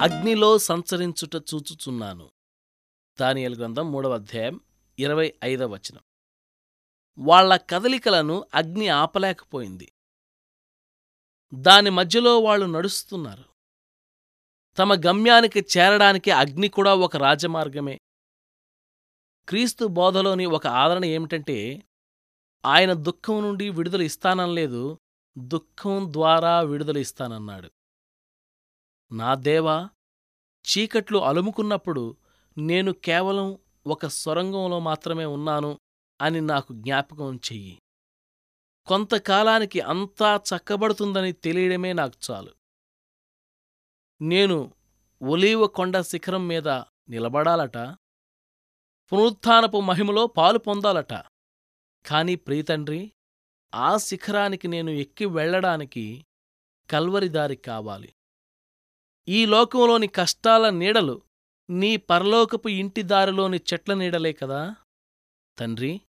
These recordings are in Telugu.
అగ్నిలో సంచరించుట చూచుచున్నాను. దానియల్ గ్రంథం మూడవ అధ్యాయం ఇరవై ఐదవ వచనం. వాళ్ళ కదలికలను అగ్ని ఆపలేకపోయింది. దాని మధ్యలో వాళ్ళు నడుస్తున్నారు. తమ గమ్యానికి చేరడానికి అగ్ని కూడా ఒక రాజమార్గమే. క్రీస్తు బోధలోని ఒక ఆదరణ ఏమిటంటే ఆయన దుఃఖం నుండి విడుదల ఇస్తాననలేదు దుఃఖం ద్వారా విడుదల ఇస్తానన్నాడు. నా దేవా చీకట్లు అలుముకున్నప్పుడు నేను కేవలం ఒక సొరంగంలో మాత్రమే ఉన్నాను అని నాకు జ్ఞాపకం చెయ్యి. కొంతకాలానికి అంతా చక్కబడుతుందని తెలియడమే నాకు చాలు. నేను ఒలీవ కొండ శిఖరం మీద నిలబడాలట. పునరుత్థానపు మహిమలో పాలు పొందాలట. కాని ప్రీతండ్రి ఆ శిఖరానికి నేను ఎక్కి వెళ్ళడానికి కల్వరిదారి కావాలి. ఈ లోకంలోని కష్టాల నీడలు నీ పరలోకపు ఇంటి దారిలోని చెట్ల నీడలే కదా? తండ్రి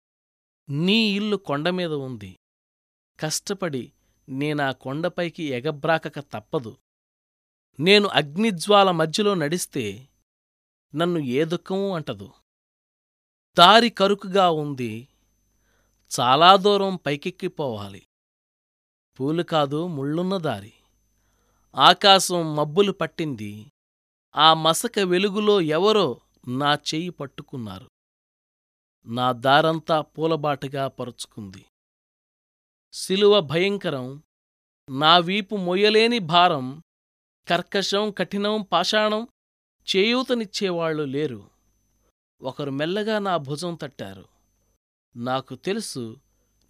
నీ ఇల్లు కొండమీద ఉంది. కష్టపడి నేనా కొండపైకి ఎగబ్రాకక తప్పదు. నేను అగ్నిజ్వాల మధ్యలో నడిస్తే నన్ను ఏ దుఃఖమూ అంటదు. దారి కరుకుగా ఉంది. చాలా దూరం పైకెక్కిపోవాలి. పూలు కాదు ముళ్ళున్న దారి. ఆకాశం మబ్బులు పట్టింది. ఆ మసక వెలుగులో ఎవరో నా చెయ్యి పట్టుకున్నారు. నా దారంతా పూలబాటగా పరుచుకుంది. శిలువ భయంకరం. నా వీపు మొయ్యలేని భారం. కర్కశం కఠినం పాషాణం చేయూతనిచ్చేవాళ్ళు లేరు. ఒకరు మెల్లగా నా భుజం తట్టారు. నాకు తెలుసు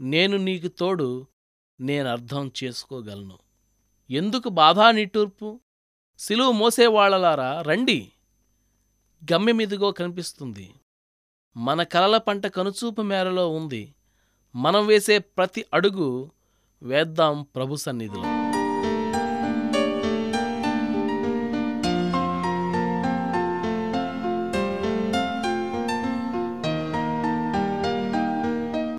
నేను నీకు తోడు నేనర్థం చేసుకోగలను. ఎందుకు బాధా నిట్టూర్పు? సిలువు మోసేవాళ్ళలారా రండి. గమ్యమిదిగో కనిపిస్తుంది. మన కలల పంట కనుచూపు మేరలో ఉంది. మనం వేసే ప్రతి అడుగు వేద్దాం ప్రభు సన్నిధిలో.